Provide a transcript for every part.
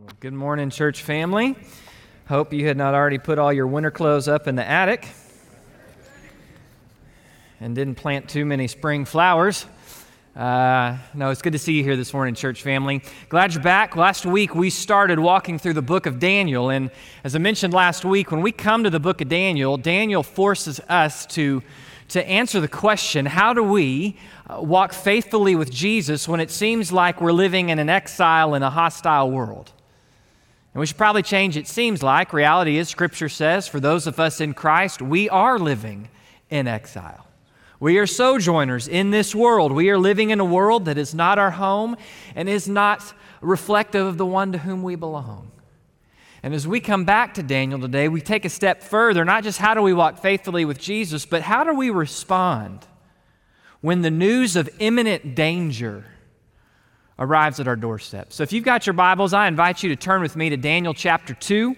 Well, good morning, church family. Hope you had not already put all your winter clothes up in the attic and didn't plant too many spring flowers. Uh, no, it's good to see you here this morning, church family. Glad you're back. Last week we started walking through the book of Daniel. And as I mentioned last week, when we come to the book of Daniel, Daniel forces us to, to answer the question how do we uh, walk faithfully with Jesus when it seems like we're living in an exile in a hostile world? And we should probably change it seems like. Reality is, Scripture says, for those of us in Christ, we are living in exile. We are sojourners in this world. We are living in a world that is not our home and is not reflective of the one to whom we belong. And as we come back to Daniel today, we take a step further, not just how do we walk faithfully with Jesus, but how do we respond when the news of imminent danger arrives at our doorstep. So if you've got your Bibles, I invite you to turn with me to Daniel chapter 2.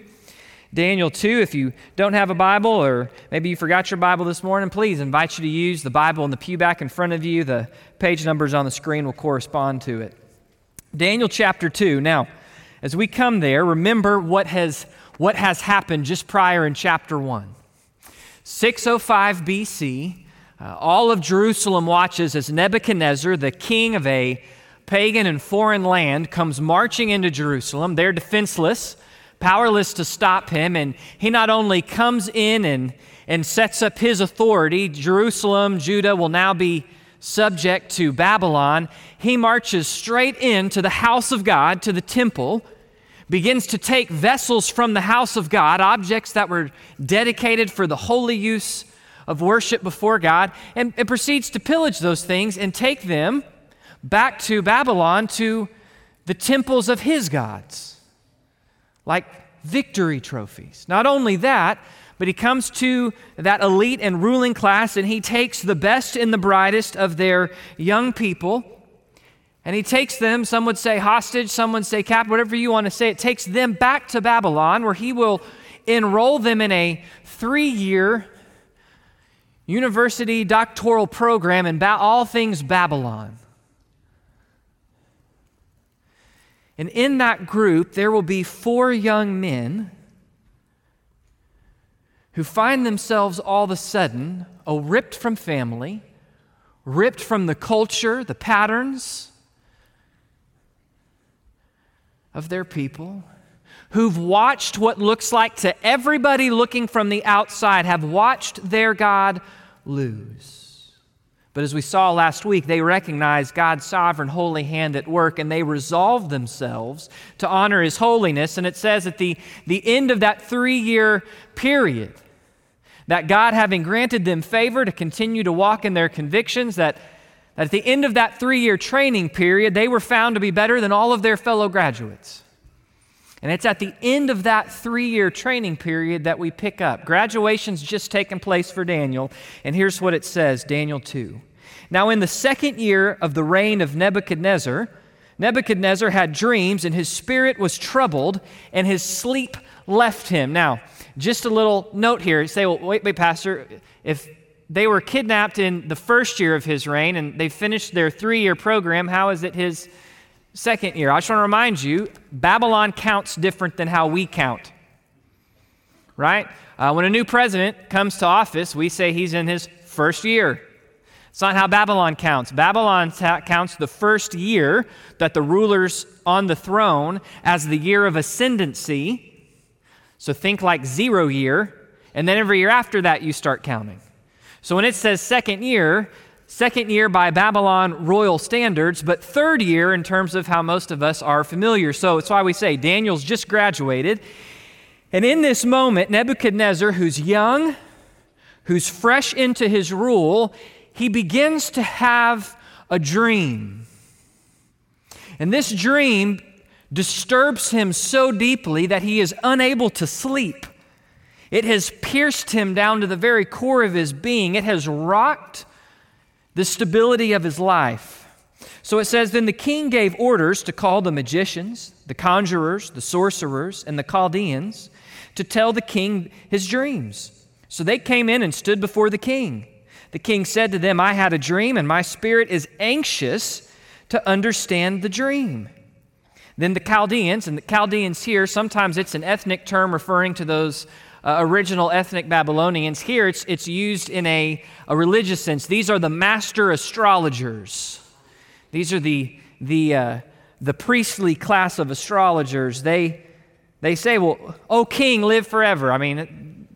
Daniel 2, if you don't have a Bible or maybe you forgot your Bible this morning, please invite you to use the Bible in the pew back in front of you. The page numbers on the screen will correspond to it. Daniel chapter 2. Now, as we come there, remember what has, what has happened just prior in chapter 1. 605 BC, uh, all of Jerusalem watches as Nebuchadnezzar, the king of a pagan and foreign land comes marching into Jerusalem. They're defenseless, powerless to stop him, and he not only comes in and, and sets up his authority, Jerusalem, Judah will now be subject to Babylon. He marches straight into the house of God, to the temple, begins to take vessels from the house of God, objects that were dedicated for the holy use of worship before God, and, and proceeds to pillage those things and take them back to Babylon to the temples of his gods, like victory trophies. Not only that, but he comes to that elite and ruling class and he takes the best and the brightest of their young people and he takes them, some would say hostage, some would say cap, whatever you want to say, it takes them back to Babylon where he will enroll them in a three year university doctoral program in ba- all things Babylon. And in that group, there will be four young men who find themselves all of a sudden oh, ripped from family, ripped from the culture, the patterns of their people, who've watched what looks like to everybody looking from the outside, have watched their God lose. But as we saw last week, they recognized God's sovereign holy hand at work and they resolved themselves to honor His holiness. And it says at the, the end of that three year period that God, having granted them favor to continue to walk in their convictions, that, that at the end of that three year training period, they were found to be better than all of their fellow graduates. And it's at the end of that three year training period that we pick up. Graduation's just taken place for Daniel, and here's what it says Daniel 2. Now, in the second year of the reign of Nebuchadnezzar, Nebuchadnezzar had dreams, and his spirit was troubled, and his sleep left him. Now, just a little note here. say, well, wait, wait, Pastor, if they were kidnapped in the first year of his reign and they finished their three year program, how is it his second year. I just want to remind you Babylon counts different than how we count. Right? Uh, when a new president comes to office, we say he's in his first year. It's not how Babylon counts. Babylon ta- counts the first year that the ruler's on the throne as the year of ascendancy. So think like zero year, and then every year after that you start counting. So when it says second year, second year by Babylon royal standards, but third year in terms of how most of us are familiar. So it's why we say Daniel's just graduated. And in this moment, Nebuchadnezzar, who's young, who's fresh into his rule, he begins to have a dream. And this dream disturbs him so deeply that he is unable to sleep. It has pierced him down to the very core of his being. It has rocked the stability of his life. So it says, Then the king gave orders to call the magicians, the conjurers, the sorcerers, and the Chaldeans to tell the king his dreams. So they came in and stood before the king. The king said to them, I had a dream, and my spirit is anxious to understand the dream. Then the Chaldeans, and the Chaldeans here, sometimes it's an ethnic term referring to those uh, original ethnic Babylonians. Here it's, it's used in a, a religious sense. These are the master astrologers. These are the, the, uh, the priestly class of astrologers. They, they say, well, oh, king, live forever. I mean,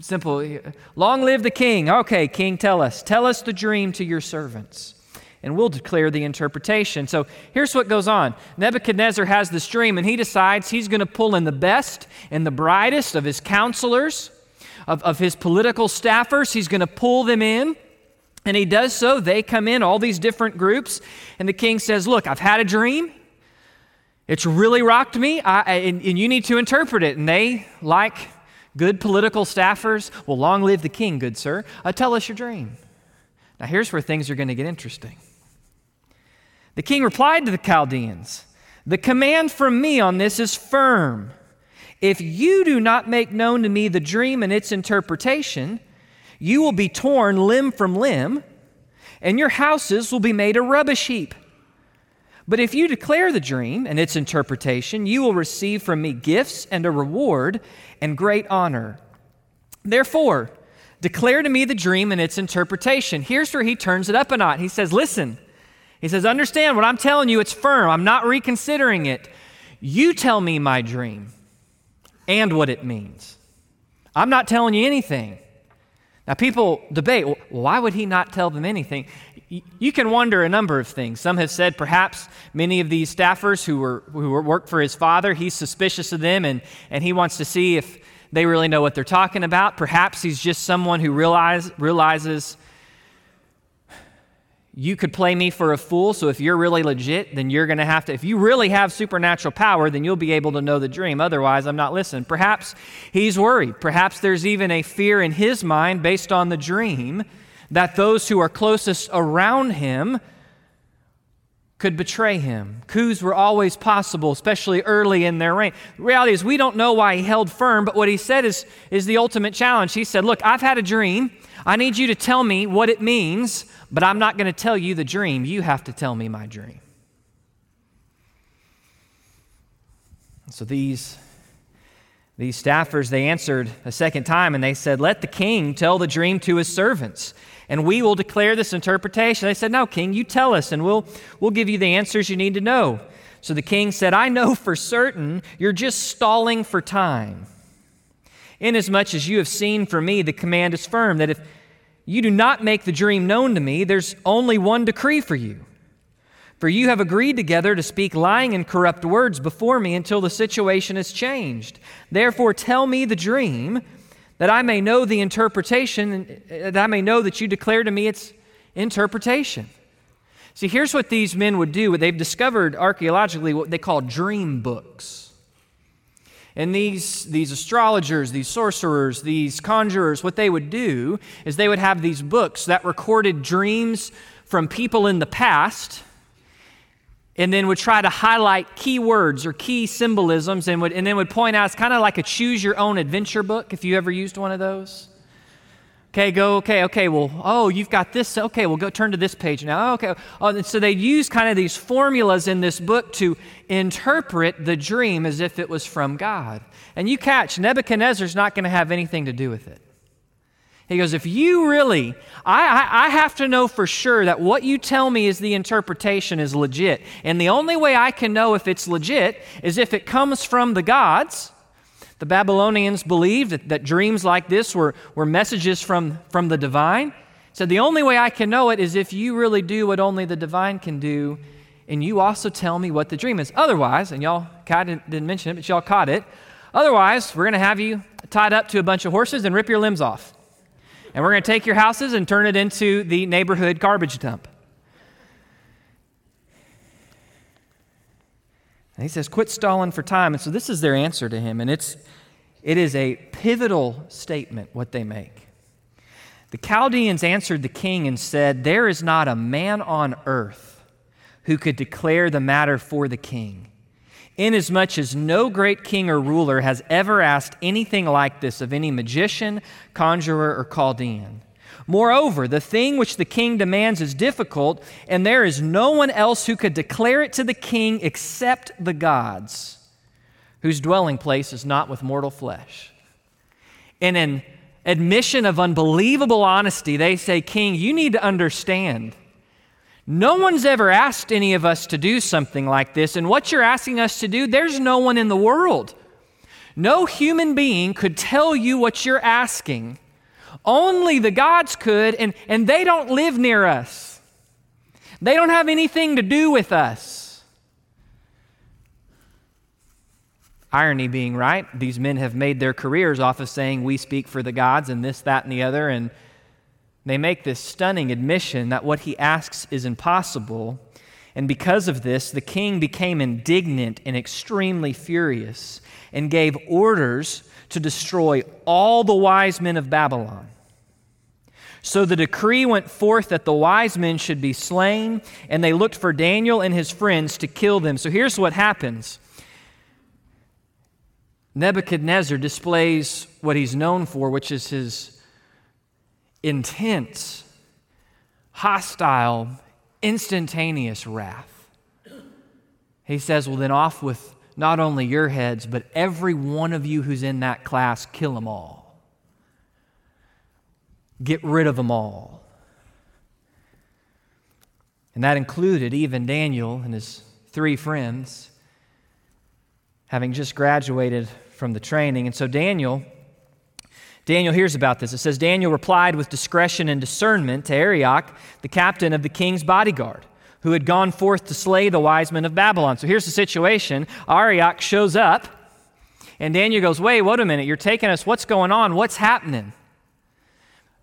simple. Long live the king. Okay, king, tell us. Tell us the dream to your servants and we'll declare the interpretation. So here's what goes on Nebuchadnezzar has this dream, and he decides he's going to pull in the best and the brightest of his counselors, of, of his political staffers. He's going to pull them in. And he does so. They come in, all these different groups. And the king says, Look, I've had a dream. It's really rocked me, I, and, and you need to interpret it. And they, like good political staffers, well, long live the king, good sir. Uh, tell us your dream. Now, here's where things are going to get interesting. The king replied to the Chaldeans The command from me on this is firm. If you do not make known to me the dream and its interpretation, you will be torn limb from limb, and your houses will be made a rubbish heap. But if you declare the dream and its interpretation, you will receive from me gifts and a reward and great honor. Therefore, declare to me the dream and its interpretation. Here's where he turns it up a notch. He says, Listen, he says, Understand what I'm telling you, it's firm. I'm not reconsidering it. You tell me my dream and what it means. I'm not telling you anything. Now, people debate well, why would he not tell them anything? You can wonder a number of things. Some have said perhaps many of these staffers who, were, who work for his father, he's suspicious of them and, and he wants to see if they really know what they're talking about. Perhaps he's just someone who realize, realizes you could play me for a fool. So if you're really legit, then you're going to have to, if you really have supernatural power, then you'll be able to know the dream. Otherwise, I'm not listening. Perhaps he's worried. Perhaps there's even a fear in his mind based on the dream that those who are closest around him could betray him. Coups were always possible, especially early in their reign. The reality is, we don't know why he held firm, but what he said is, is the ultimate challenge. He said, Look, I've had a dream. I need you to tell me what it means, but I'm not going to tell you the dream. You have to tell me my dream. So these, these staffers, they answered a second time and they said, Let the king tell the dream to his servants and we will declare this interpretation. They said, No, king, you tell us, and we'll, we'll give you the answers you need to know. So the king said, I know for certain you're just stalling for time. Inasmuch as you have seen from me, the command is firm that if you do not make the dream known to me, there's only one decree for you. For you have agreed together to speak lying and corrupt words before me until the situation is changed. Therefore, tell me the dream that I may know the interpretation, that I may know that you declare to me its interpretation. See, here's what these men would do. They've discovered archaeologically what they call dream books. And these, these astrologers, these sorcerers, these conjurers, what they would do is they would have these books that recorded dreams from people in the past and then would try to highlight key words or key symbolisms and, would, and then would point out it's kind of like a choose your own adventure book if you ever used one of those. Okay, go, okay, okay, well, oh, you've got this. Okay, well, go turn to this page now. Oh, okay. Oh, so they use kind of these formulas in this book to interpret the dream as if it was from God. And you catch, Nebuchadnezzar's not going to have anything to do with it. He goes, If you really, I, I, I, have to know for sure that what you tell me is the interpretation is legit. And the only way I can know if it's legit is if it comes from the gods. The Babylonians believed that, that dreams like this were, were messages from, from the divine. So the only way I can know it is if you really do what only the divine can do, and you also tell me what the dream is. Otherwise, and y'all kind didn't mention it, but y'all caught it. Otherwise, we're going to have you tied up to a bunch of horses and rip your limbs off and we're going to take your houses and turn it into the neighborhood garbage dump. And he says, Quit stalling for time. And so this is their answer to him. And it's, it is a pivotal statement, what they make. The Chaldeans answered the king and said, There is not a man on earth who could declare the matter for the king inasmuch as no great king or ruler has ever asked anything like this of any magician, conjurer, or Chaldean. Moreover, the thing which the king demands is difficult, and there is no one else who could declare it to the king except the gods, whose dwelling place is not with mortal flesh. In an admission of unbelievable honesty, they say, King, you need to understand. No one's ever asked any of us to do something like this, and what you're asking us to do, there's no one in the world. No human being could tell you what you're asking. Only the gods could, and, and they don't live near us. They don't have anything to do with us. Irony being right, these men have made their careers off of saying, We speak for the gods, and this, that, and the other. And they make this stunning admission that what he asks is impossible. And because of this, the king became indignant and extremely furious and gave orders to destroy all the wise men of Babylon. So the decree went forth that the wise men should be slain, and they looked for Daniel and his friends to kill them. So here's what happens Nebuchadnezzar displays what he's known for, which is his intense, hostile, instantaneous wrath. He says, Well, then off with not only your heads, but every one of you who's in that class, kill them all. Get rid of them all. And that included even Daniel and his three friends, having just graduated from the training. And so Daniel. Daniel hears about this. It says Daniel replied with discretion and discernment to Arioch, the captain of the king's bodyguard who had gone forth to slay the wise men of Babylon. So here's the situation Arioch shows up, and Daniel goes, Wait, wait a minute, you're taking us, what's going on? What's happening?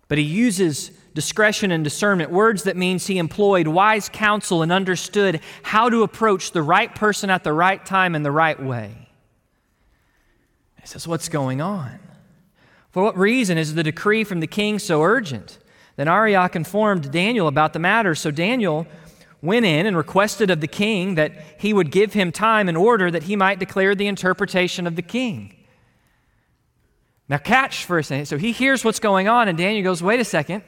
But he uses discretion and discernment, words that means he employed wise counsel and understood how to approach the right person at the right time in the right way. He says, What's going on? For what reason is the decree from the king so urgent? Then Arioch informed Daniel about the matter. So Daniel went in and requested of the king that he would give him time in order that he might declare the interpretation of the king. Now, catch for a second. So he hears what's going on, and Daniel goes, Wait a second.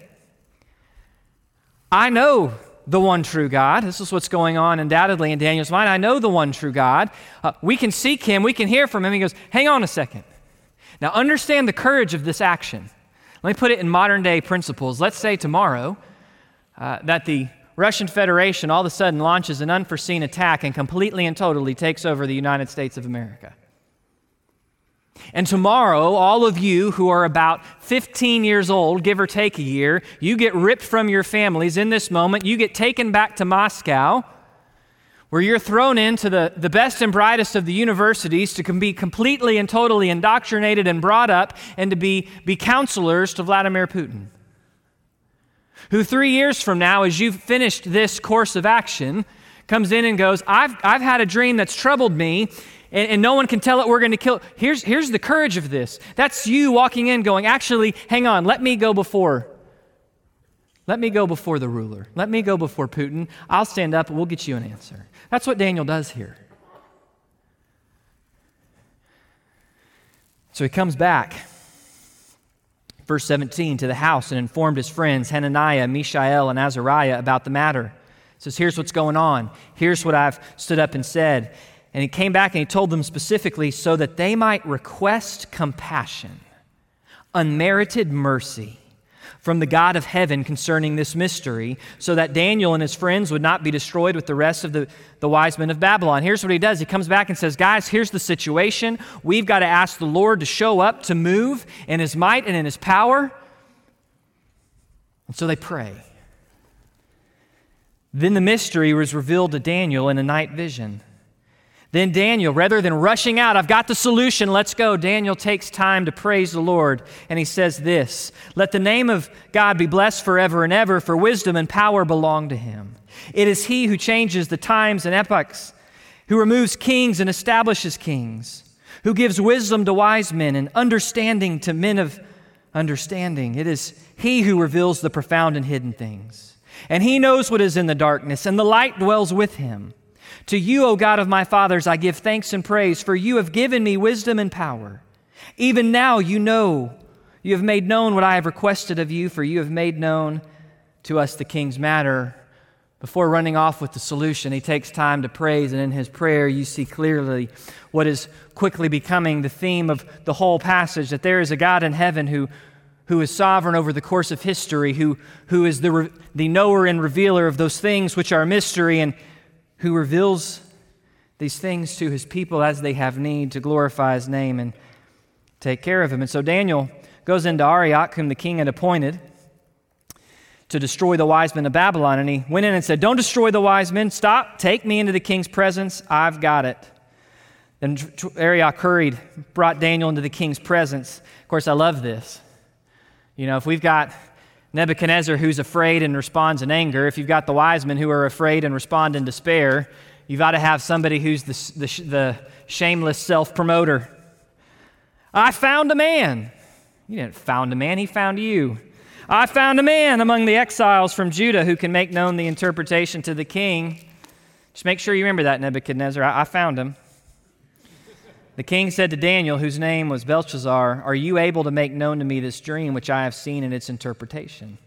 I know the one true God. This is what's going on undoubtedly in Daniel's mind. I know the one true God. Uh, we can seek him, we can hear from him. He goes, Hang on a second. Now, understand the courage of this action. Let me put it in modern day principles. Let's say tomorrow uh, that the Russian Federation all of a sudden launches an unforeseen attack and completely and totally takes over the United States of America. And tomorrow, all of you who are about 15 years old, give or take a year, you get ripped from your families in this moment. You get taken back to Moscow, where you're thrown into the, the best and brightest of the universities to be completely and totally indoctrinated and brought up and to be, be counselors to Vladimir Putin who three years from now, as you've finished this course of action, comes in and goes, I've, I've had a dream that's troubled me, and, and no one can tell it we're going to kill. Here's, here's the courage of this. That's you walking in going, actually, hang on, let me go before. Let me go before the ruler. Let me go before Putin. I'll stand up we'll get you an answer. That's what Daniel does here. So he comes back verse 17, to the house and informed his friends, Hananiah, Mishael, and Azariah, about the matter. He says, Here's what's going on. Here's what I've stood up and said. And he came back and he told them specifically so that they might request compassion, unmerited mercy from the God of heaven concerning this mystery, so that Daniel and his friends would not be destroyed with the rest of the, the wise men of Babylon. Here's what he does he comes back and says, Guys, here's the situation. We've got to ask the Lord to show up, to move in his might and in his power. And so they pray. Then the mystery was revealed to Daniel in a night vision. Then Daniel, rather than rushing out, I've got the solution, let's go, Daniel takes time to praise the Lord. And he says this Let the name of God be blessed forever and ever, for wisdom and power belong to him. It is he who changes the times and epochs, who removes kings and establishes kings, who gives wisdom to wise men and understanding to men of understanding. It is he who reveals the profound and hidden things. And he knows what is in the darkness, and the light dwells with him. To you, O God of my fathers, I give thanks and praise, for you have given me wisdom and power. Even now you know, You have made known what I have requested of you, for you have made known to us the king's matter. Before running off with the solution, he takes time to praise, and in his prayer, you see clearly what is quickly becoming the theme of the whole passage that there is a God in heaven who, who is sovereign over the course of history, who, who is the, the knower and revealer of those things which are mystery, and who reveals these things to his people as they have need to glorify his name and take care of him. And so Daniel goes into Arioch, whom the king had appointed to destroy the wise men of Babylon. And he went in and said, Don't destroy the wise men. Stop. Take me into the king's presence. I've got it. Then Arioch hurried, brought Daniel into the king's presence. Of course, I love this. You know, if we've got Nebuchadnezzar who's afraid and responds in anger, if you've got the wise men who are afraid and respond in despair, you've got to have somebody who's the, the, the shameless self promoter. I found a man. You didn't found a man, he found you. I found a man among the exiles from Judah who can make known the interpretation to the king. Just make sure you remember that, Nebuchadnezzar. I, I found him. The king said to Daniel, whose name was Belshazzar, Are you able to make known to me this dream which I have seen and its interpretation?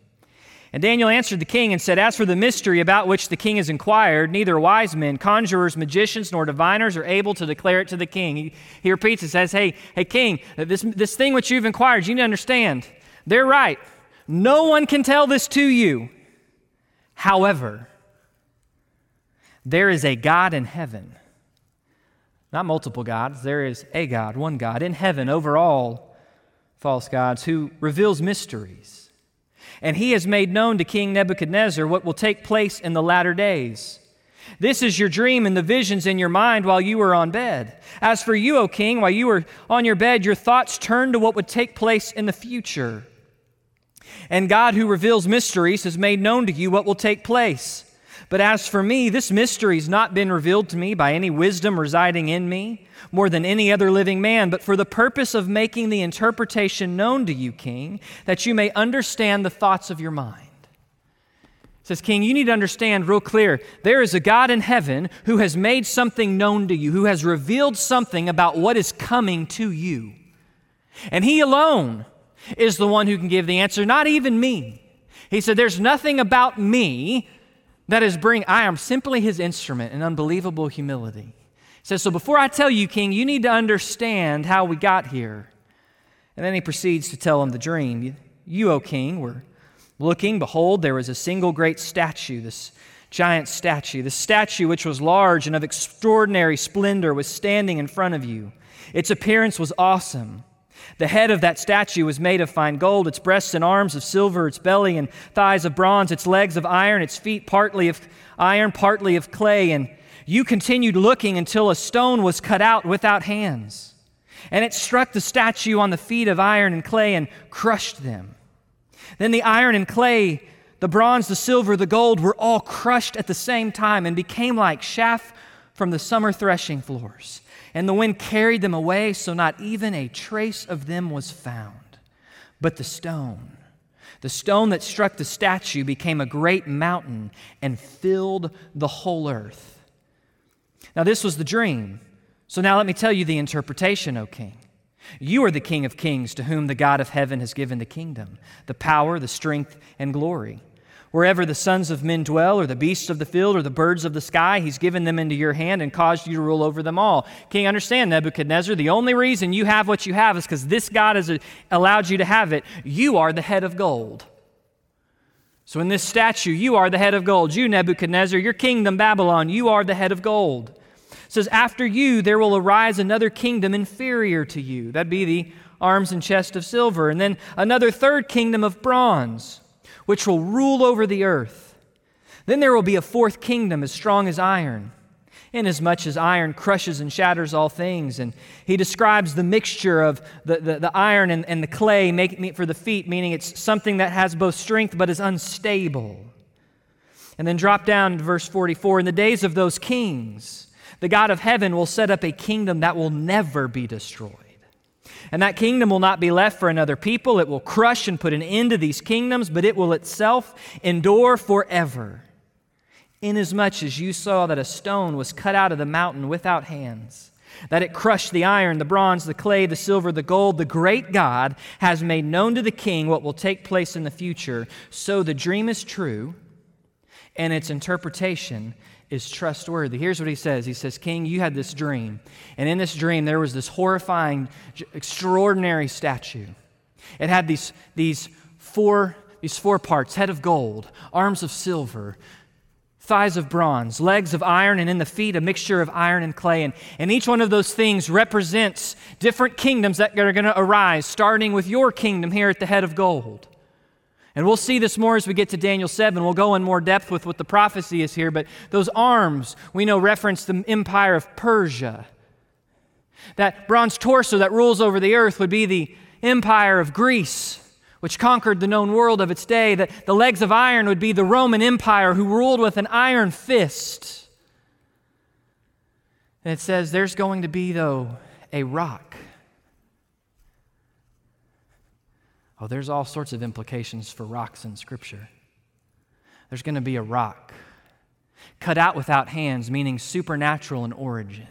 And Daniel answered the king and said, As for the mystery about which the king has inquired, neither wise men, conjurers, magicians, nor diviners are able to declare it to the king. He, he repeats and says, Hey, hey, king, this, this thing which you've inquired, you need to understand. They're right. No one can tell this to you. However, there is a God in heaven, not multiple gods, there is a God, one God in heaven over all false gods who reveals mysteries. And he has made known to King Nebuchadnezzar what will take place in the latter days. This is your dream and the visions in your mind while you were on bed. As for you, O king, while you were on your bed, your thoughts turned to what would take place in the future. And God, who reveals mysteries, has made known to you what will take place. But as for me, this mystery has not been revealed to me by any wisdom residing in me, more than any other living man, but for the purpose of making the interpretation known to you, King, that you may understand the thoughts of your mind. says, King, you need to understand real clear there is a God in heaven who has made something known to you, who has revealed something about what is coming to you. And He alone is the one who can give the answer, not even me. He said, There's nothing about me that is bring I am simply his instrument in unbelievable humility. He says, So before I tell you, King, you need to understand how we got here. And then he proceeds to tell him the dream. You, O king, were looking, behold, there was a single great statue, this giant statue. The statue, which was large and of extraordinary splendor, was standing in front of you. Its appearance was awesome. The head of that statue was made of fine gold, its breasts and arms of silver, its belly and thighs of bronze, its legs of iron, its feet partly of iron, partly of clay. And you continued looking until a stone was cut out without hands. And it struck the statue on the feet of iron and clay and crushed them. Then the iron and clay, the bronze, the silver, the gold were all crushed at the same time and became like chaff from the summer threshing floors and the wind carried them away, so not even a trace of them was found. But the stone, the stone that struck the statue, became a great mountain and filled the whole earth. Now, this was the dream. So now let me tell you the interpretation, O king. You are the King of kings to whom the God of heaven has given the kingdom, the power, the strength, and glory. Wherever the sons of men dwell, or the beasts of the field, or the birds of the sky, he's given them into your hand and caused you to rule over them all. King, understand, Nebuchadnezzar, the only reason you have what you have is because this God has uh, allowed you to have it. You are the head of gold. So in this statue, you are the head of gold. You, Nebuchadnezzar, your kingdom, Babylon, you are the head of gold. It says, After you, there will arise another kingdom inferior to you. That'd be the arms and chest of silver. And then another third kingdom of bronze which will rule over the earth. Then there will be a fourth kingdom as strong as iron, inasmuch as iron crushes and shatters all things. And he describes the mixture of the, the, the iron and, and the clay making for the feet, meaning it's something that has both strength but is unstable. And then drop down to verse 44 In the days of those kings, the God of heaven will set up a kingdom that will never be destroyed. And that kingdom will not be left for another people. It will crush and put an end to these kingdoms, but it will itself endure forever. Inasmuch as you saw that a stone was cut out of the mountain without hands, that it crushed the iron, the bronze, the clay, the silver, the gold. The great God has made known to the king what will take place in the future. So the dream is true, and its interpretation is trustworthy. Here's what he says He says, King, you had this dream. And in this dream, there was this horrifying, extraordinary statue. It had these, these, four, these four parts head of gold, arms of silver, thighs of bronze, legs of iron, and in the feet a mixture of iron and clay. And, and each one of those things represents different kingdoms that are going to arise, starting with your kingdom here at the head of gold. And we'll see this more as we get to Daniel 7. We'll go in more depth with what the prophecy is here, but those arms we know reference the empire of Persia. That bronze torso that rules over the earth would be the empire of Greece, which conquered the known world of its day. That the legs of iron would be the Roman Empire, who ruled with an iron fist. And it says there's going to be, though, a rock Oh, there's all sorts of implications for rocks in Scripture. There's going to be a rock cut out without hands, meaning supernatural in origin.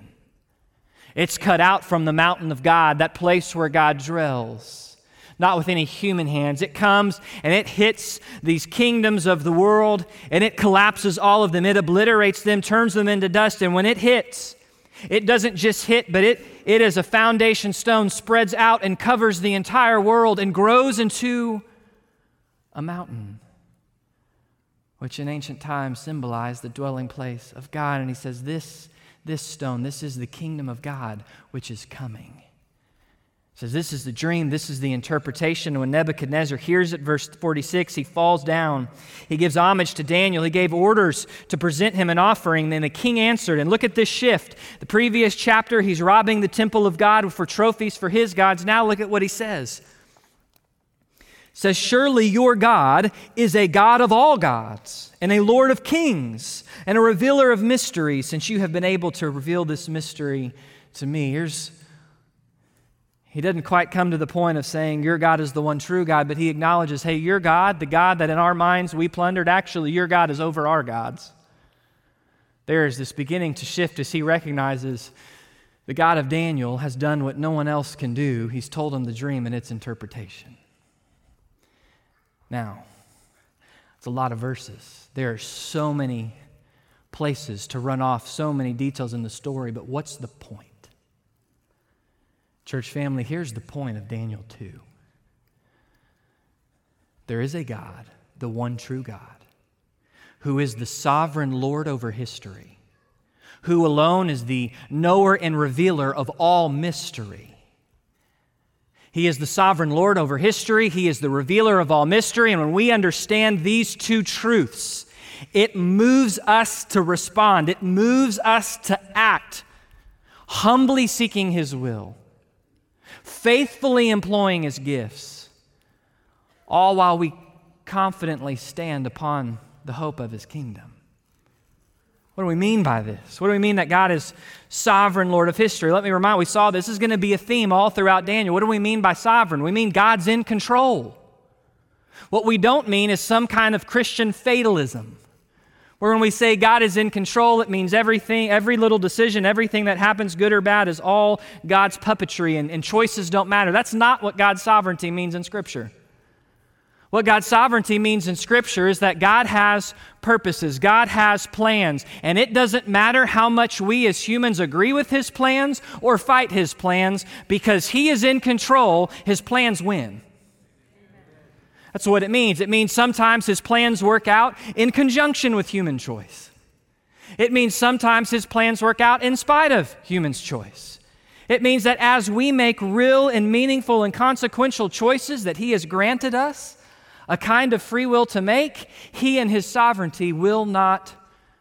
It's cut out from the mountain of God, that place where God dwells, not with any human hands. It comes and it hits these kingdoms of the world and it collapses all of them. It obliterates them, turns them into dust. And when it hits, it doesn't just hit, but it, it as a foundation stone spreads out and covers the entire world and grows into a mountain, which in ancient times symbolized the dwelling place of God. And he says, This, this stone, this is the kingdom of God which is coming says this is the dream this is the interpretation. When nebuchadnezzar hears it verse 46 he falls down. He gives homage to daniel. He gave orders to present him an offering. Then the king answered and look at this shift. The previous chapter he's robbing the temple of god for trophies for his gods. Now look at what he says. Says surely your god is a god of all gods and a lord of kings and a revealer of mysteries since you have been able to reveal this mystery to me. Here's he doesn't quite come to the point of saying, Your God is the one true God, but he acknowledges, Hey, your God, the God that in our minds we plundered, actually, your God is over our gods. There is this beginning to shift as he recognizes the God of Daniel has done what no one else can do. He's told him the dream and its interpretation. Now, it's a lot of verses. There are so many places to run off, so many details in the story, but what's the point? Church family, here's the point of Daniel 2. There is a God, the one true God, who is the sovereign Lord over history, who alone is the knower and revealer of all mystery. He is the sovereign Lord over history. He is the revealer of all mystery. And when we understand these two truths, it moves us to respond, it moves us to act, humbly seeking His will faithfully employing his gifts, all while we confidently stand upon the hope of his kingdom. What do we mean by this? What do we mean that God is sovereign Lord of history? Let me remind we saw this is going to be a theme all throughout Daniel. What do we mean by sovereign? We mean God's in control. What we don't mean is some kind of Christian fatalism. Where when we say God is in control, it means everything, every little decision, everything that happens, good or bad, is all God's puppetry and, and choices don't matter. That's not what God's sovereignty means in Scripture. What God's sovereignty means in Scripture is that God has purposes, God has plans, and it doesn't matter how much we as humans agree with His plans or fight His plans, because He is in control, His plans win. That's what it means. It means sometimes his plans work out in conjunction with human choice. It means sometimes his plans work out in spite of human's choice. It means that as we make real and meaningful and consequential choices that he has granted us, a kind of free will to make, he and his sovereignty will not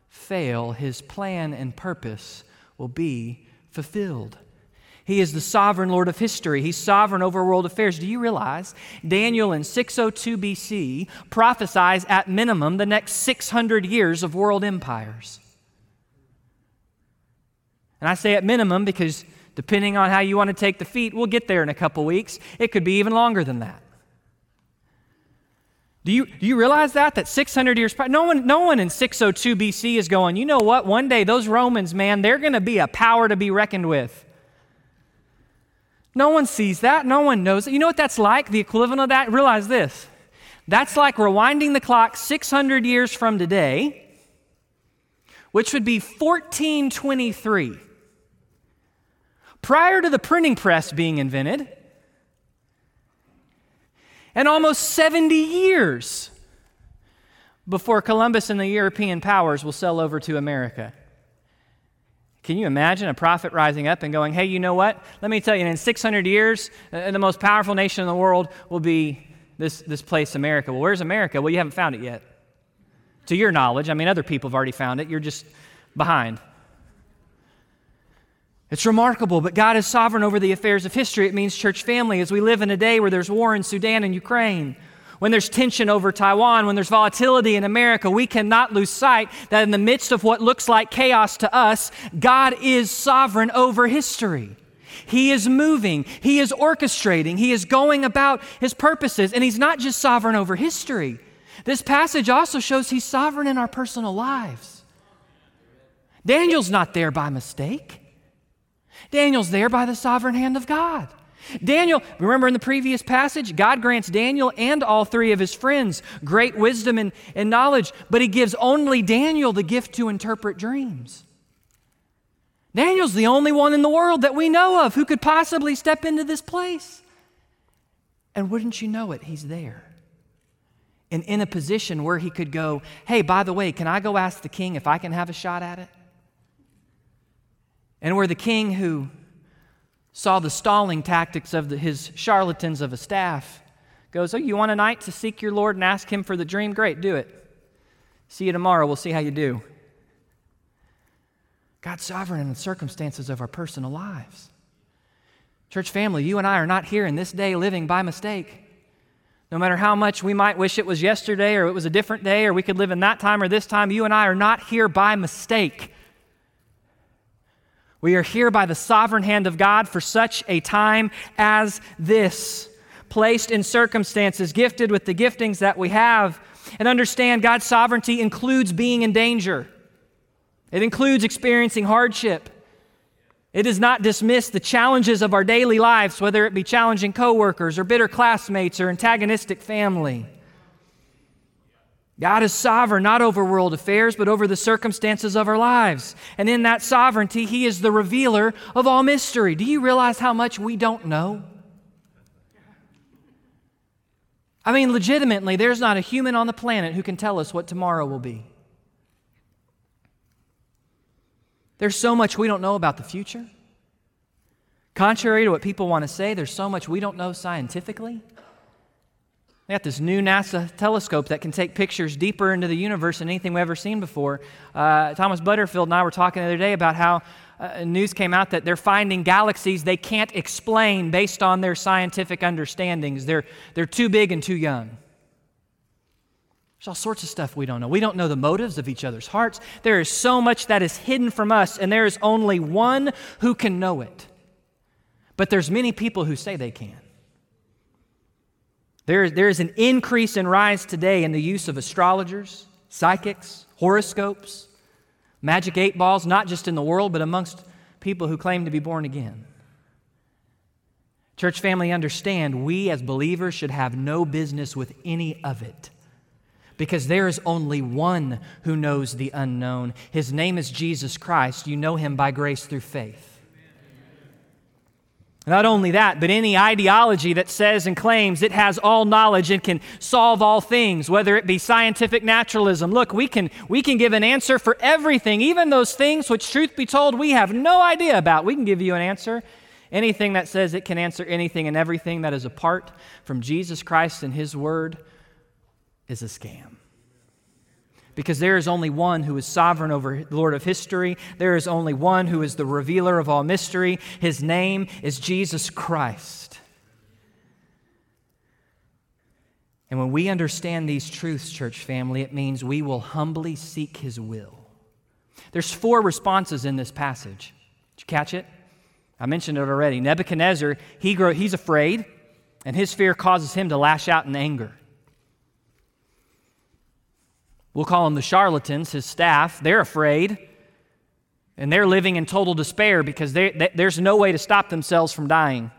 fail. His plan and purpose will be fulfilled. He is the sovereign Lord of history. He's sovereign over world affairs. Do you realize Daniel in 602 BC prophesies at minimum the next 600 years of world empires? And I say at minimum because depending on how you want to take the feet, we'll get there in a couple weeks. It could be even longer than that. Do you, do you realize that? That 600 years, no one, no one in 602 BC is going, you know what? One day those Romans, man, they're going to be a power to be reckoned with. No one sees that. No one knows it. You know what that's like? The equivalent of that? Realize this. That's like rewinding the clock 600 years from today, which would be 1423. Prior to the printing press being invented, and almost 70 years before Columbus and the European powers will sail over to America. Can you imagine a prophet rising up and going, hey, you know what? Let me tell you, in 600 years, uh, the most powerful nation in the world will be this, this place, America. Well, where's America? Well, you haven't found it yet. To your knowledge, I mean, other people have already found it. You're just behind. It's remarkable, but God is sovereign over the affairs of history. It means church family as we live in a day where there's war in Sudan and Ukraine when there's tension over Taiwan, when there's volatility in America, we cannot lose sight that in the midst of what looks like chaos to us, God is sovereign over history. He is moving, He is orchestrating, He is going about His purposes, and He's not just sovereign over history. This passage also shows He's sovereign in our personal lives. Daniel's not there by mistake. Daniel's there by the sovereign hand of God. Daniel, remember in the previous passage, God grants Daniel and all three of his friends great wisdom and, and knowledge, but he gives only Daniel the gift to interpret dreams. Daniel's the only one in the world that we know of who could possibly step into this place. And wouldn't you know it, he's there. And in a position where he could go, hey, by the way, can I go ask the king if I can have a shot at it? And where the king, who saw the stalling tactics of the, his charlatans of a staff. Goes, Oh, you want a night to seek your Lord and ask him for the dream? Great, do it. See you tomorrow. We'll see how you do. God's sovereign in the circumstances of our personal lives. Church family, you and I are not here in this day living by mistake. No matter how much we might wish it was yesterday or it was a different day or we could live in that time or this time, you and I are not here by mistake. We are here by the sovereign hand of God for such a time as this, placed in circumstances, gifted with the giftings that we have. And understand God's sovereignty includes being in danger, it includes experiencing hardship. It does not dismiss the challenges of our daily lives, whether it be challenging coworkers or bitter classmates or antagonistic family. God is sovereign not over world affairs, but over the circumstances of our lives. And in that sovereignty, He is the revealer of all mystery. Do you realize how much we don't know? I mean, legitimately, there's not a human on the planet who can tell us what tomorrow will be. There's so much we don't know about the future. Contrary to what people want to say, there's so much we don't know scientifically. They got this new NASA telescope that can take pictures deeper into the universe than anything we've ever seen before. Uh, Thomas Butterfield and I were talking the other day about how uh, news came out that they're finding galaxies they can't explain based on their scientific understandings. They're, they're too big and too young. There's all sorts of stuff we don't know. We don't know the motives of each other's hearts. There is so much that is hidden from us, and there is only one who can know it. But there's many people who say they can. There, there is an increase and rise today in the use of astrologers, psychics, horoscopes, magic eight balls, not just in the world, but amongst people who claim to be born again. Church family, understand we as believers should have no business with any of it because there is only one who knows the unknown. His name is Jesus Christ. You know him by grace through faith. Not only that, but any ideology that says and claims it has all knowledge and can solve all things, whether it be scientific naturalism. Look, we can, we can give an answer for everything, even those things which, truth be told, we have no idea about. We can give you an answer. Anything that says it can answer anything and everything that is apart from Jesus Christ and His Word is a scam because there is only one who is sovereign over the Lord of history. There is only one who is the revealer of all mystery. His name is Jesus Christ. And when we understand these truths, church family, it means we will humbly seek his will. There's four responses in this passage. Did you catch it? I mentioned it already. Nebuchadnezzar, he grow, he's afraid, and his fear causes him to lash out in anger. We'll call them the charlatans, his staff. They're afraid. And they're living in total despair because they, they, there's no way to stop themselves from dying.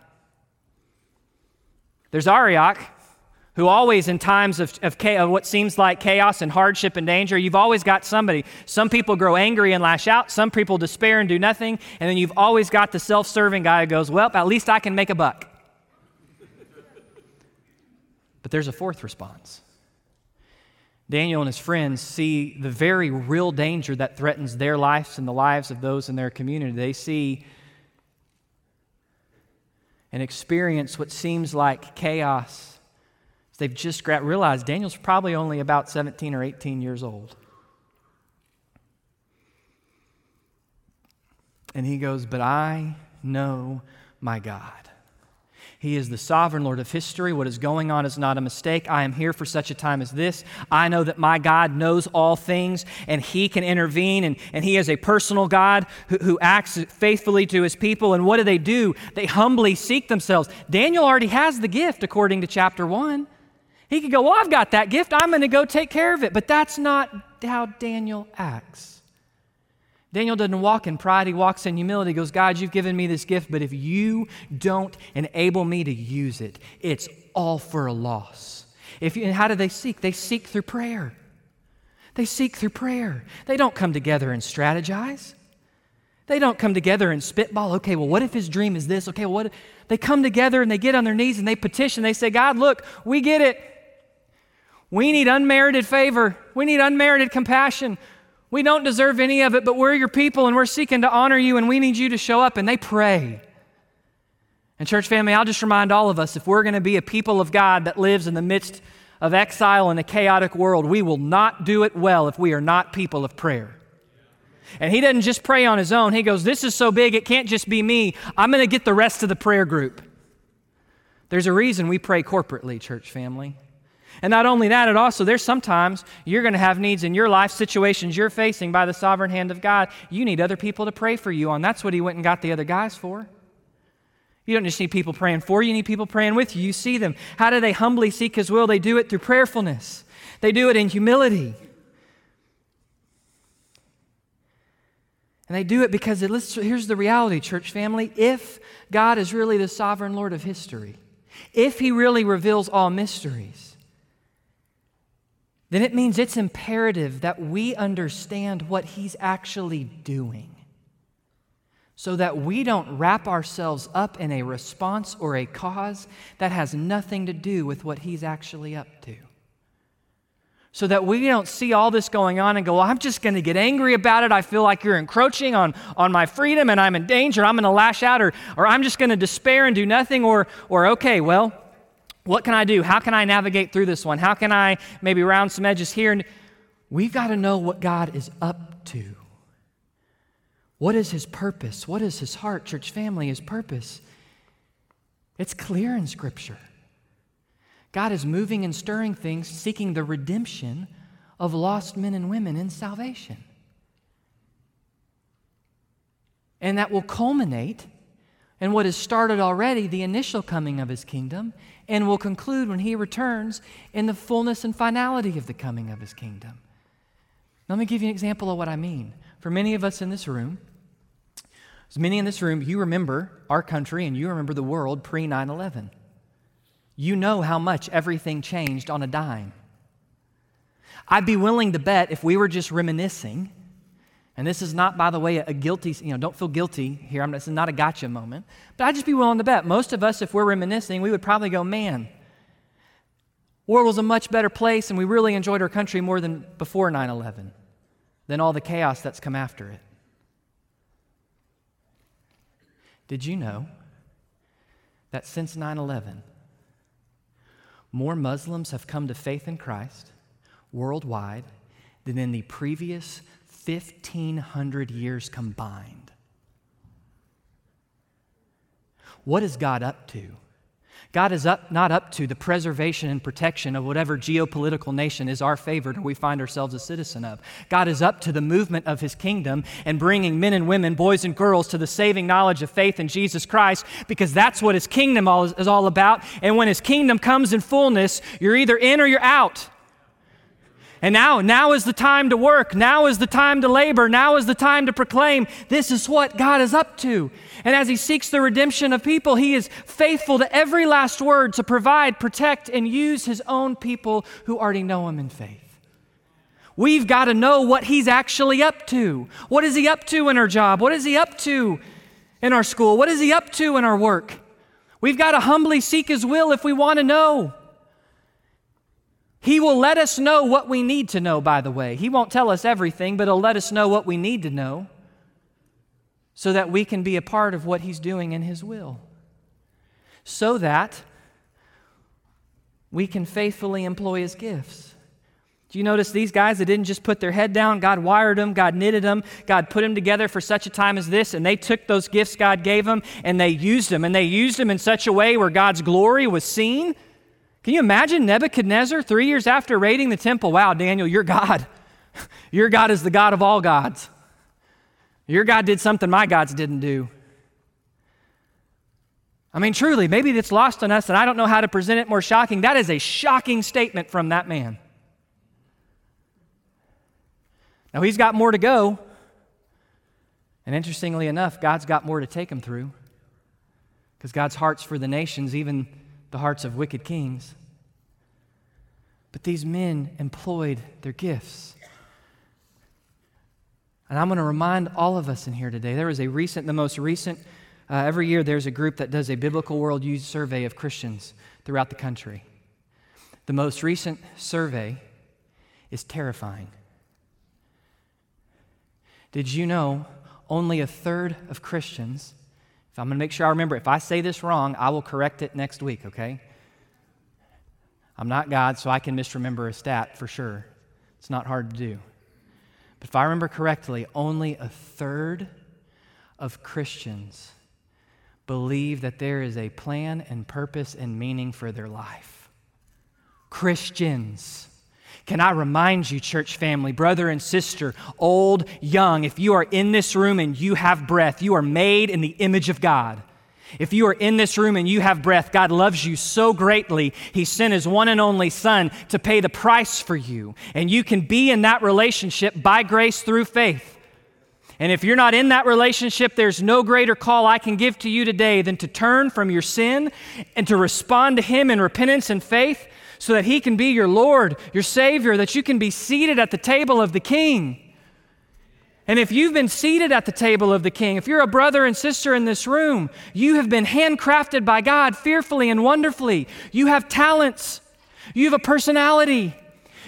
There's Arioch, who always, in times of, of, of, what seems like chaos and hardship and danger, you've always got somebody. Some people grow angry and lash out, some people despair and do nothing, and then you've always got the self serving guy who goes, Well, at least I can make a buck. but there's a fourth response. Daniel and his friends see the very real danger that threatens their lives and the lives of those in their community. They see and experience what seems like chaos They've just realized Daniel's probably only about 17 or 18 years old. And he goes, But I know my God. He is the sovereign Lord of history. What is going on is not a mistake. I am here for such a time as this. I know that my God knows all things and He can intervene, and, and He is a personal God who, who acts faithfully to His people. And what do they do? They humbly seek themselves. Daniel already has the gift, according to chapter 1. He could go, Well, I've got that gift. I'm going to go take care of it. But that's not how Daniel acts. Daniel doesn't walk in pride, he walks in humility. He goes, God, you've given me this gift, but if you don't enable me to use it, it's all for a loss. If you, and how do they seek? They seek through prayer. They seek through prayer. They don't come together and strategize. They don't come together and spitball, okay, well, what if his dream is this? Okay, well, what? They come together and they get on their knees and they petition. They say, God, look, we get it. We need unmerited favor. We need unmerited compassion. We don't deserve any of it, but we're your people and we're seeking to honor you and we need you to show up. And they pray. And, church family, I'll just remind all of us if we're going to be a people of God that lives in the midst of exile in a chaotic world, we will not do it well if we are not people of prayer. And he doesn't just pray on his own. He goes, This is so big, it can't just be me. I'm going to get the rest of the prayer group. There's a reason we pray corporately, church family. And not only that, it also, there's sometimes you're going to have needs in your life, situations you're facing by the sovereign hand of God. You need other people to pray for you on. That's what He went and got the other guys for. You don't just need people praying for you, you need people praying with you. You see them. How do they humbly seek His will? They do it through prayerfulness, they do it in humility. And they do it because it, here's the reality, church family. If God is really the sovereign Lord of history, if He really reveals all mysteries, then it means it's imperative that we understand what He's actually doing so that we don't wrap ourselves up in a response or a cause that has nothing to do with what He's actually up to. So that we don't see all this going on and go, well, I'm just going to get angry about it. I feel like you're encroaching on, on my freedom and I'm in danger. I'm going to lash out, or, or I'm just going to despair and do nothing, or, or okay, well, what can I do? How can I navigate through this one? How can I maybe round some edges here? And we've got to know what God is up to. What is his purpose? What is his heart, church family, his purpose? It's clear in Scripture. God is moving and stirring things, seeking the redemption of lost men and women in salvation. And that will culminate in what has started already, the initial coming of his kingdom, and will conclude when he returns in the fullness and finality of the coming of his kingdom. Let me give you an example of what I mean. For many of us in this room, as many in this room, you remember our country and you remember the world pre 9 11. You know how much everything changed on a dime. I'd be willing to bet if we were just reminiscing and this is not, by the way, a guilty, you know, don't feel guilty here. I'm, this is not a gotcha moment. But I'd just be willing to bet. Most of us, if we're reminiscing, we would probably go, man, world was a much better place and we really enjoyed our country more than before 9 11, than all the chaos that's come after it. Did you know that since 9 11, more Muslims have come to faith in Christ worldwide than in the previous 1,500 years combined. What is God up to? God is up, not up to the preservation and protection of whatever geopolitical nation is our favorite or we find ourselves a citizen of. God is up to the movement of his kingdom and bringing men and women, boys and girls, to the saving knowledge of faith in Jesus Christ because that's what his kingdom is all about. And when his kingdom comes in fullness, you're either in or you're out. And now, now is the time to work. Now is the time to labor. Now is the time to proclaim. This is what God is up to. And as He seeks the redemption of people, He is faithful to every last word to provide, protect, and use His own people who already know Him in faith. We've got to know what He's actually up to. What is He up to in our job? What is He up to in our school? What is He up to in our work? We've got to humbly seek His will if we want to know. He will let us know what we need to know, by the way. He won't tell us everything, but He'll let us know what we need to know so that we can be a part of what He's doing in His will. So that we can faithfully employ His gifts. Do you notice these guys that didn't just put their head down? God wired them, God knitted them, God put them together for such a time as this, and they took those gifts God gave them and they used them. And they used them in such a way where God's glory was seen can you imagine Nebuchadnezzar three years after raiding the temple? Wow, Daniel, your God. Your God is the God of all gods. Your God did something my gods didn't do. I mean, truly, maybe it's lost on us, and I don't know how to present it more shocking. That is a shocking statement from that man. Now, he's got more to go. And interestingly enough, God's got more to take him through. Because God's heart's for the nations, even the hearts of wicked kings. But these men employed their gifts. And I'm going to remind all of us in here today there was a recent, the most recent, uh, every year there's a group that does a biblical worldview survey of Christians throughout the country. The most recent survey is terrifying. Did you know only a third of Christians if I'm going to make sure I remember. If I say this wrong, I will correct it next week, okay? I'm not God, so I can misremember a stat for sure. It's not hard to do. But if I remember correctly, only a third of Christians believe that there is a plan and purpose and meaning for their life. Christians. Can I remind you, church family, brother and sister, old, young, if you are in this room and you have breath, you are made in the image of God. If you are in this room and you have breath, God loves you so greatly, He sent His one and only Son to pay the price for you. And you can be in that relationship by grace through faith. And if you're not in that relationship, there's no greater call I can give to you today than to turn from your sin and to respond to Him in repentance and faith so that He can be your Lord, your Savior, that you can be seated at the table of the King. And if you've been seated at the table of the King, if you're a brother and sister in this room, you have been handcrafted by God fearfully and wonderfully. You have talents, you have a personality.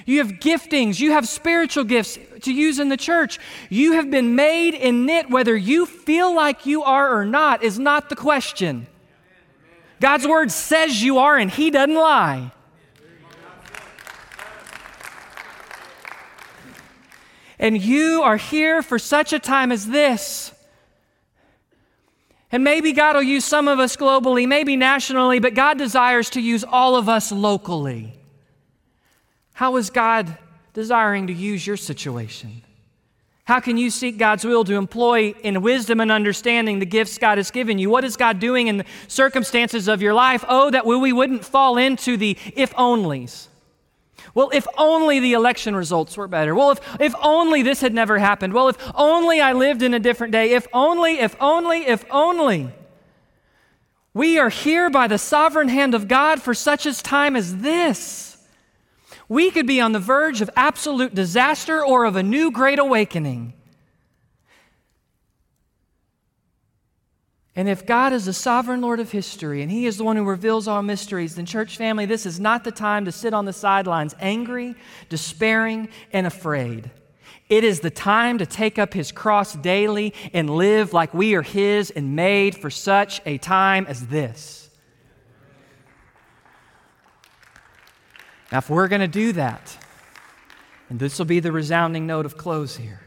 You have giftings. You have spiritual gifts to use in the church. You have been made and knit, whether you feel like you are or not, is not the question. God's word says you are, and He doesn't lie. And you are here for such a time as this. And maybe God will use some of us globally, maybe nationally, but God desires to use all of us locally. How is God desiring to use your situation? How can you seek God's will to employ in wisdom and understanding the gifts God has given you? What is God doing in the circumstances of your life? Oh, that we wouldn't fall into the if onlys. Well, if only the election results were better. Well, if, if only this had never happened. Well, if only I lived in a different day. If only, if only, if only. We are here by the sovereign hand of God for such a time as this. We could be on the verge of absolute disaster or of a new great awakening. And if God is the sovereign Lord of history and He is the one who reveals all mysteries, then, church family, this is not the time to sit on the sidelines angry, despairing, and afraid. It is the time to take up His cross daily and live like we are His and made for such a time as this. Now, if we're going to do that, and this will be the resounding note of close here,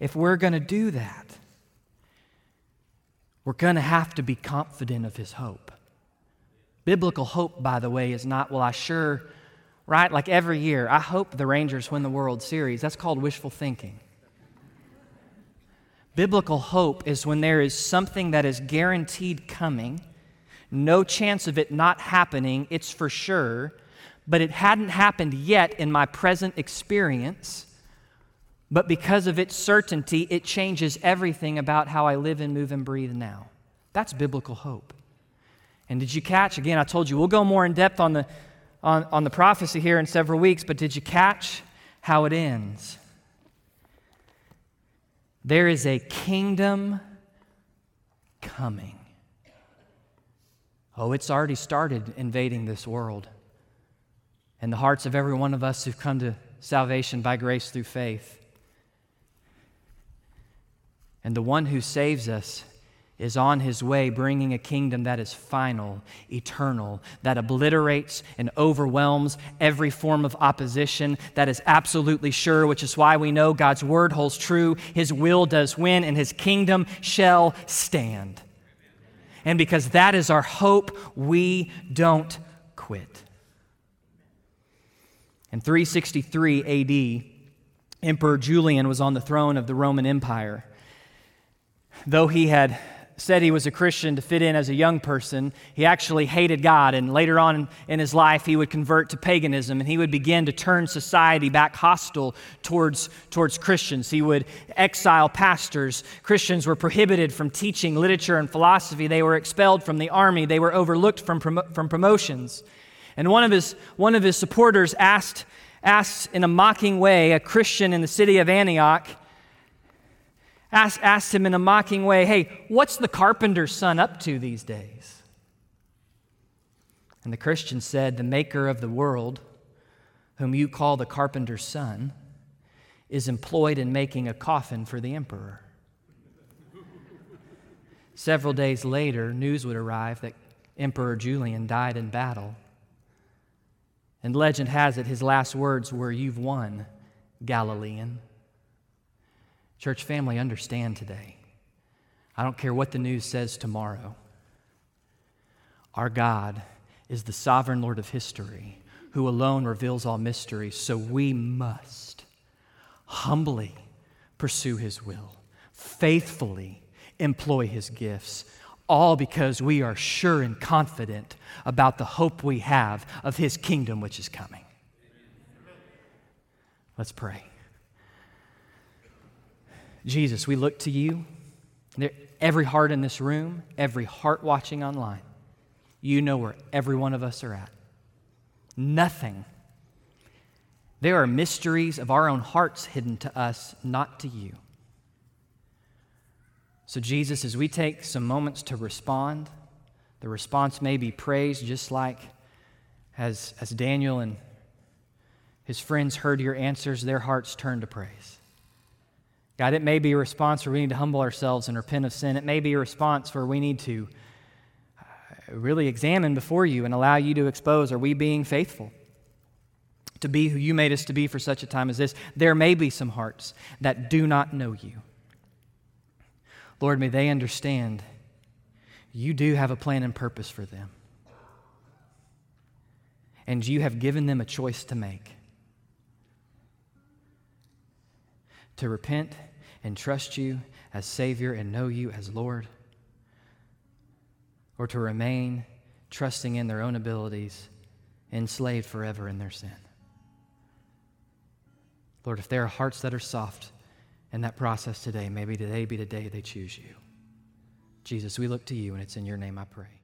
if we're going to do that, we're going to have to be confident of his hope. Biblical hope, by the way, is not, well, I sure, right? Like every year, I hope the Rangers win the World Series. That's called wishful thinking. Biblical hope is when there is something that is guaranteed coming, no chance of it not happening, it's for sure, but it hadn't happened yet in my present experience. But because of its certainty, it changes everything about how I live and move and breathe now. That's biblical hope. And did you catch? Again, I told you we'll go more in depth on the, on, on the prophecy here in several weeks, but did you catch how it ends? There is a kingdom coming. Oh, it's already started invading this world. And the hearts of every one of us who've come to salvation by grace through faith. And the one who saves us is on his way bringing a kingdom that is final, eternal, that obliterates and overwhelms every form of opposition, that is absolutely sure, which is why we know God's word holds true, his will does win, and his kingdom shall stand. And because that is our hope, we don't quit. In 363 AD, Emperor Julian was on the throne of the Roman Empire. Though he had said he was a Christian to fit in as a young person, he actually hated God. And later on in his life, he would convert to paganism and he would begin to turn society back hostile towards, towards Christians. He would exile pastors. Christians were prohibited from teaching literature and philosophy. They were expelled from the army. They were overlooked from, from promotions. And one of his, one of his supporters asked, asked in a mocking way a Christian in the city of Antioch asked, asked him in a mocking way, Hey, what's the carpenter's son up to these days? And the Christian said, The maker of the world, whom you call the carpenter's son, is employed in making a coffin for the emperor. Several days later, news would arrive that Emperor Julian died in battle. And legend has it his last words were, You've won, Galilean. Church family, understand today. I don't care what the news says tomorrow. Our God is the sovereign Lord of history who alone reveals all mysteries, so we must humbly pursue his will, faithfully employ his gifts, all because we are sure and confident about the hope we have of his kingdom which is coming. Let's pray. Jesus, we look to you. Every heart in this room, every heart watching online, you know where every one of us are at. Nothing. There are mysteries of our own hearts hidden to us, not to you. So, Jesus, as we take some moments to respond, the response may be praise, just like as, as Daniel and his friends heard your answers, their hearts turned to praise. God, it may be a response where we need to humble ourselves and repent of sin. It may be a response where we need to uh, really examine before you and allow you to expose are we being faithful to be who you made us to be for such a time as this? There may be some hearts that do not know you. Lord, may they understand you do have a plan and purpose for them. And you have given them a choice to make to repent and trust you as Savior and know you as Lord, or to remain trusting in their own abilities, enslaved forever in their sin. Lord, if there are hearts that are soft in that process today, maybe today be the day they choose you. Jesus, we look to you, and it's in your name I pray.